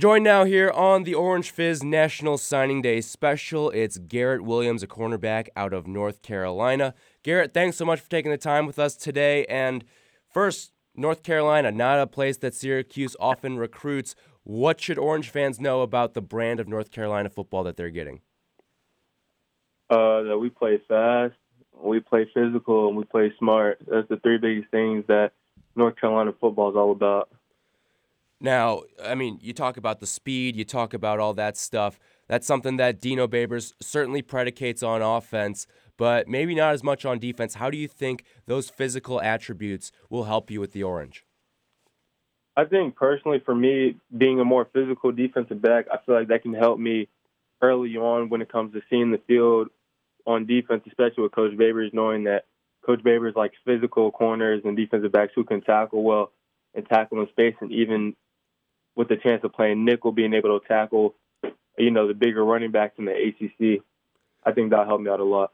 Join now here on the Orange Fizz National Signing Day special. It's Garrett Williams, a cornerback out of North Carolina. Garrett, thanks so much for taking the time with us today. And first, North Carolina, not a place that Syracuse often recruits. What should Orange fans know about the brand of North Carolina football that they're getting? Uh, that we play fast, we play physical, and we play smart. That's the three biggest things that North Carolina football is all about. Now, I mean, you talk about the speed, you talk about all that stuff. That's something that Dino Babers certainly predicates on offense, but maybe not as much on defense. How do you think those physical attributes will help you with the Orange? I think personally, for me, being a more physical defensive back, I feel like that can help me early on when it comes to seeing the field on defense, especially with Coach Babers, knowing that Coach Babers likes physical corners and defensive backs who can tackle well and tackle in space, and even with the chance of playing nickel, being able to tackle, you know, the bigger running backs in the ACC. I think that helped me out a lot.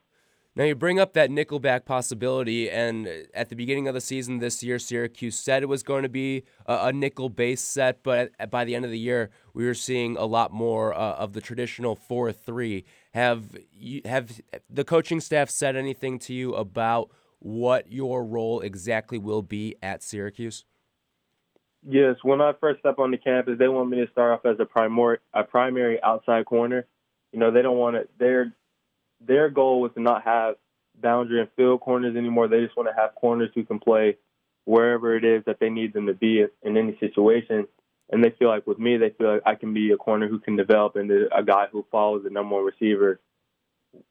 Now you bring up that nickelback possibility, and at the beginning of the season this year, Syracuse said it was going to be a, nickel base set, but by the end of the year, we were seeing a lot more uh, of the traditional four-three. Have you, have the coaching staff said anything to you about what your role exactly will be at Syracuse? Yes, when I first step on the campus, they want me to start off as a primary a primary outside corner. You know, they don't want to. Their their goal was to not have boundary and field corners anymore. They just want to have corners who can play wherever it is that they need them to be in any situation. And they feel like with me, they feel like I can be a corner who can develop into a guy who follows the number one receiver,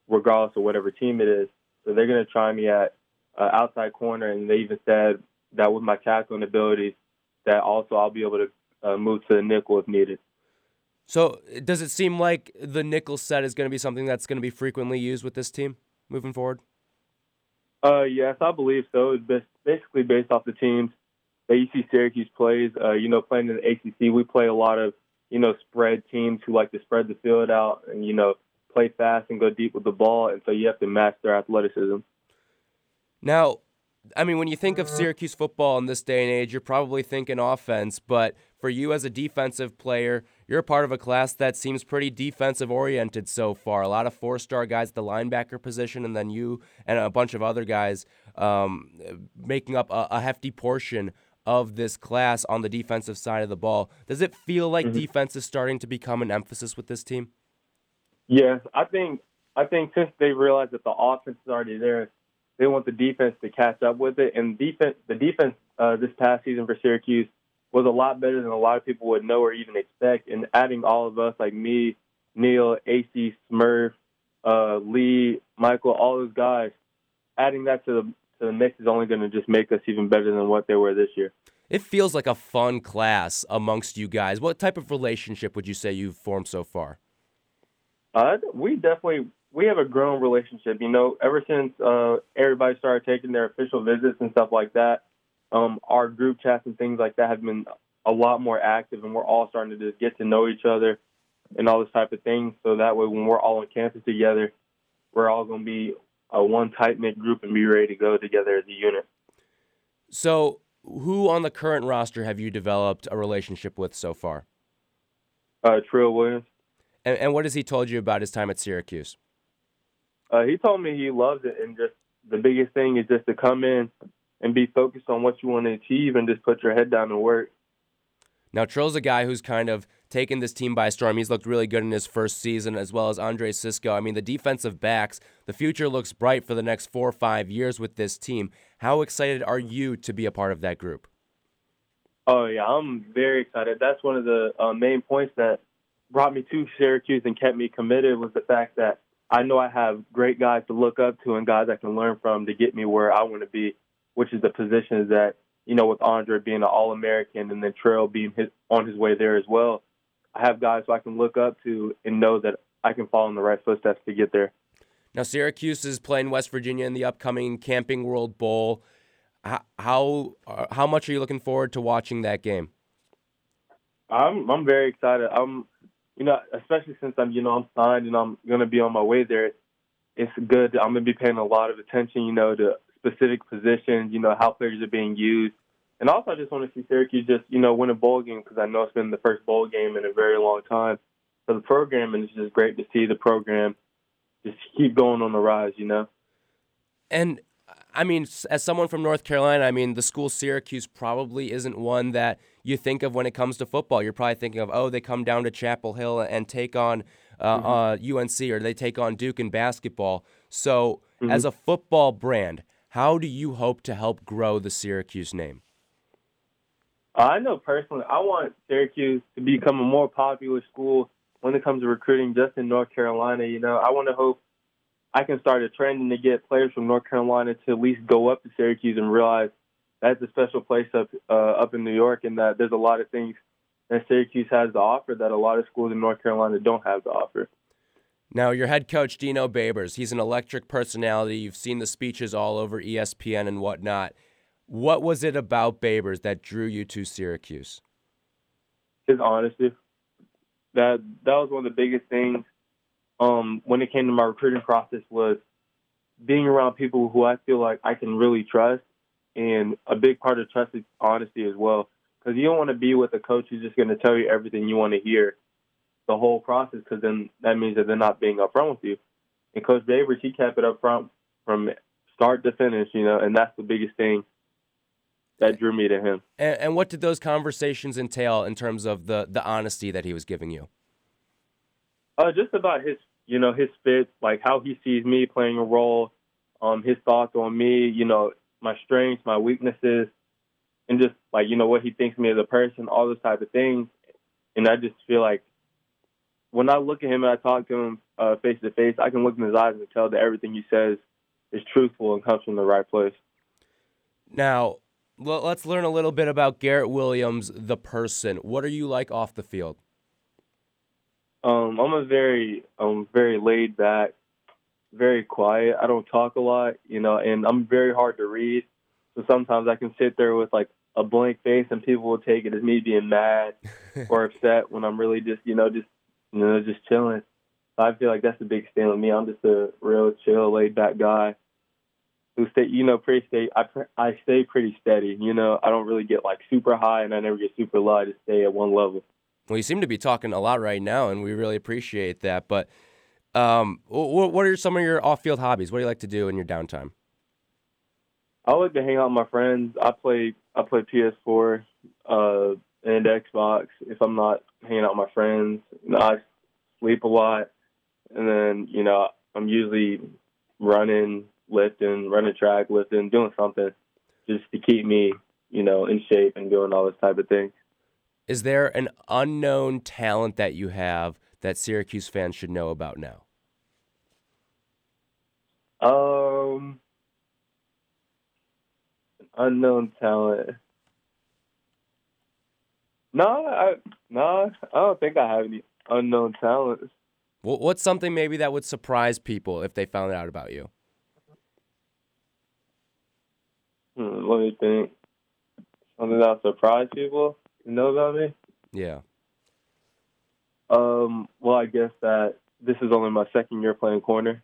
regardless of whatever team it is. So they're going to try me at uh, outside corner, and they even said that with my tackling abilities, that also I'll be able to uh, move to the nickel if needed. So, does it seem like the nickel set is going to be something that's going to be frequently used with this team moving forward? Uh, yes, I believe so. It's basically based off the teams that you see Syracuse plays. Uh, you know, playing in the ACC, we play a lot of you know spread teams who like to spread the field out and you know play fast and go deep with the ball, and so you have to match their athleticism. Now, I mean, when you think of Syracuse football in this day and age, you're probably thinking offense, but for you as a defensive player, you're part of a class that seems pretty defensive oriented so far. A lot of four star guys at the linebacker position, and then you and a bunch of other guys um, making up a, a, hefty portion of this class on the defensive side of the ball. Does it feel like mm-hmm. defense is starting to become an emphasis with this team? Yes, I think I think since they realized that the offense is already there, they want the defense to catch up with it. And defense, the defense uh, this past season for Syracuse was a lot better than a lot of people would know or even expect. And adding all of us, like me, Neil, AC, Smurf, uh, Lee, Michael, all those guys, adding that to the to the mix is only going to just make us even better than what they were this year. It feels like a fun class amongst you guys. What type of relationship would you say you've formed so far? Uh, we definitely we have a grown relationship. You know, ever since uh, everybody started taking their official visits and stuff like that, um, our group chats and things like that have been a lot more active, and we're all starting to just get to know each other and all this type of thing. So that way, when we're all on campus together, we're all going to be a one tight knit group and be ready to go together as a unit. So, who on the current roster have you developed a relationship with so far? Uh, Trill Williams. And, and what has he told you about his time at Syracuse? Uh, he told me he loves it, and just the biggest thing is just to come in and be focused on what you want to achieve, and just put your head down and work. Now, Trill's a guy who's kind of taken this team by storm. He's looked really good in his first season, as well as Andre Cisco. I mean, the defensive backs, the future looks bright for the next four or five years with this team. How excited are you to be a part of that group? Oh, yeah, I'm very excited. That's one of the uh, main points that brought me to Syracuse and kept me committed was the fact that I know I have great guys to look up to and guys I can learn from to get me where I want to be, which is the positions that, you know, with Andre being an All American and then Trill being his, on his way there as well. I have guys who I can look up to and know that I can follow in the right footsteps to get there. Now, Syracuse is playing West Virginia in the upcoming Camping World Bowl. How how, uh, how much are you looking forward to watching that game? I'm I'm very excited. I'm you know, especially since I'm, you know, I'm signed and I'm going to be on my way there, it's good. I'm going to be paying a lot of attention, you know, to specific positions, you know, how players are being used, And also, I just want to see Syracuse just you know win a bowl game because I know it's been the first bowl game in a very long time for the program, and it's just great to see the program just keep going on the rise. You know. And I mean, as someone from North Carolina, I mean, the school Syracuse probably isn't one that you think of when it comes to football. You're probably thinking of, oh, they come down to Chapel Hill and take on uh, mm-hmm. uh, UNC or they take on Duke in basketball. So, mm-hmm. as a football brand, how do you hope to help grow the Syracuse name? I know personally, I want Syracuse to become a more popular school when it comes to recruiting just in North Carolina. You know, I want to hope I can start a trend and to get players from North Carolina to at least go up to Syracuse and realize that's a special place up uh, up in New York, and that there's a lot of things that Syracuse has to offer that a lot of schools in North Carolina don't have to offer. Now, your head coach, Dino Babers, he's an electric personality. You've seen the speeches all over ESPN and whatnot. What was it about Babers that drew you to Syracuse? His honesty. That that was one of the biggest things um, when it came to my recruiting process was being around people who I feel like I can really trust, and a big part of trust is honesty as well. Because you don't want to be with a coach who's just going to tell you everything you want to hear the whole process, because then that means that they're not being upfront with you. And Coach Babers, he kept it upfront from start to finish, you know, and that's the biggest thing that drew me to him. And, and what did those conversations entail in terms of the the honesty that he was giving you? Uh, just about his, you know, his fits, like how he sees me playing a role, um, his thoughts on me, you know, my strengths, my weaknesses, and just like you know what he thinks me as a person, all those type of things. And I just feel like when I look at him and I talk to him uh, face to face, I can look in his eyes and tell that everything he says is truthful and comes from the right place. Now, let's learn a little bit about Garrett Williams, the person. What are you like off the field? Um, I'm a very, um, very laid back, very quiet. I don't talk a lot, you know, and I'm very hard to read. So sometimes I can sit there with like a blank face, and people will take it as me being mad or upset when I'm really just, you know, just, you know, just chilling. So I feel like that's the big thing with me. I'm just a real chill, laid back guy who stay, you know, pretty stay. I I stay pretty steady. You know, I don't really get like super high, and I never get super low. I just stay at one level. Well, you seem to be talking a lot right now, and we really appreciate that. But um, what are some of your off-field hobbies? What do you like to do in your downtime? I like to hang out with my friends. I play I play PS4 uh, and Xbox. If I'm not hanging out with my friends, I sleep a lot, and then you know I'm usually running, lifting, running track, lifting, doing something just to keep me, you know, in shape and doing all this type of things. Is there an unknown talent that you have that Syracuse fans should know about now? Um, unknown talent. No, I no, I don't think I have any unknown talents. What's something maybe that would surprise people if they found out about you? Hmm, let me think. Something that would surprise people know about me? Yeah. Um. Well, I guess that this is only my second year playing corner.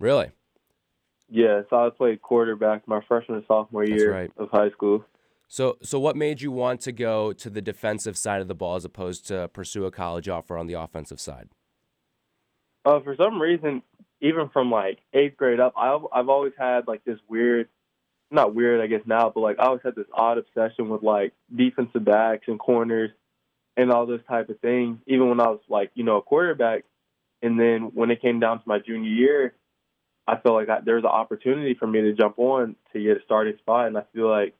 Really? Yeah. So I played quarterback my freshman and sophomore year right. of high school. So, so what made you want to go to the defensive side of the ball as opposed to pursue a college offer on the offensive side? Uh, for some reason, even from like eighth grade up, I've I've always had like this weird not weird, I guess now, but like I always had this odd obsession with like defensive backs and corners and all those type of things. Even when I was like, you know, a quarterback, and then when it came down to my junior year, I felt like I, there was an opportunity for me to jump on to get a starting spot, and I feel like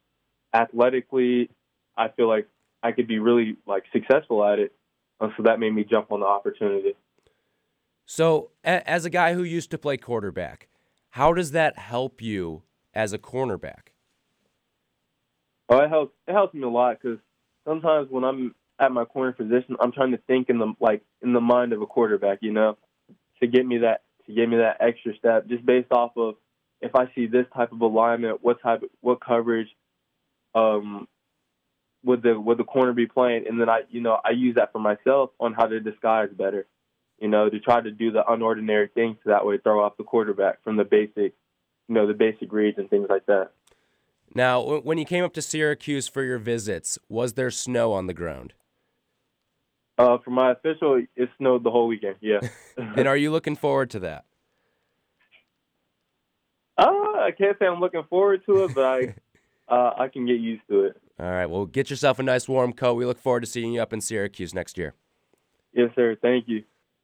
athletically, I feel like I could be really like successful at it. And so that made me jump on the opportunity. So, as a guy who used to play quarterback, how does that help you as a cornerback? Oh, it helps. It helps me a lot because sometimes when I'm at my corner position, I'm trying to think in the like in the mind of a quarterback, you know, to get me that to get me that extra step, just based off of if I see this type of alignment, what type, what coverage, um, would the would the corner be playing, and then I, you know, I use that for myself on how to disguise better, you know, to try to do the unordinary things so that way throw off the quarterback from the basic you know the basic reads and things like that. Now, when you came up to Syracuse for your visits, was there snow on the ground? Uh, for my official, it snowed the whole weekend. Yeah. and are you looking forward to that? Uh, I can't say I'm looking forward to it, but I, uh, I can get used to it. All right. Well, get yourself a nice warm coat. We look forward to seeing you up in Syracuse next year. Yes, sir. Thank you.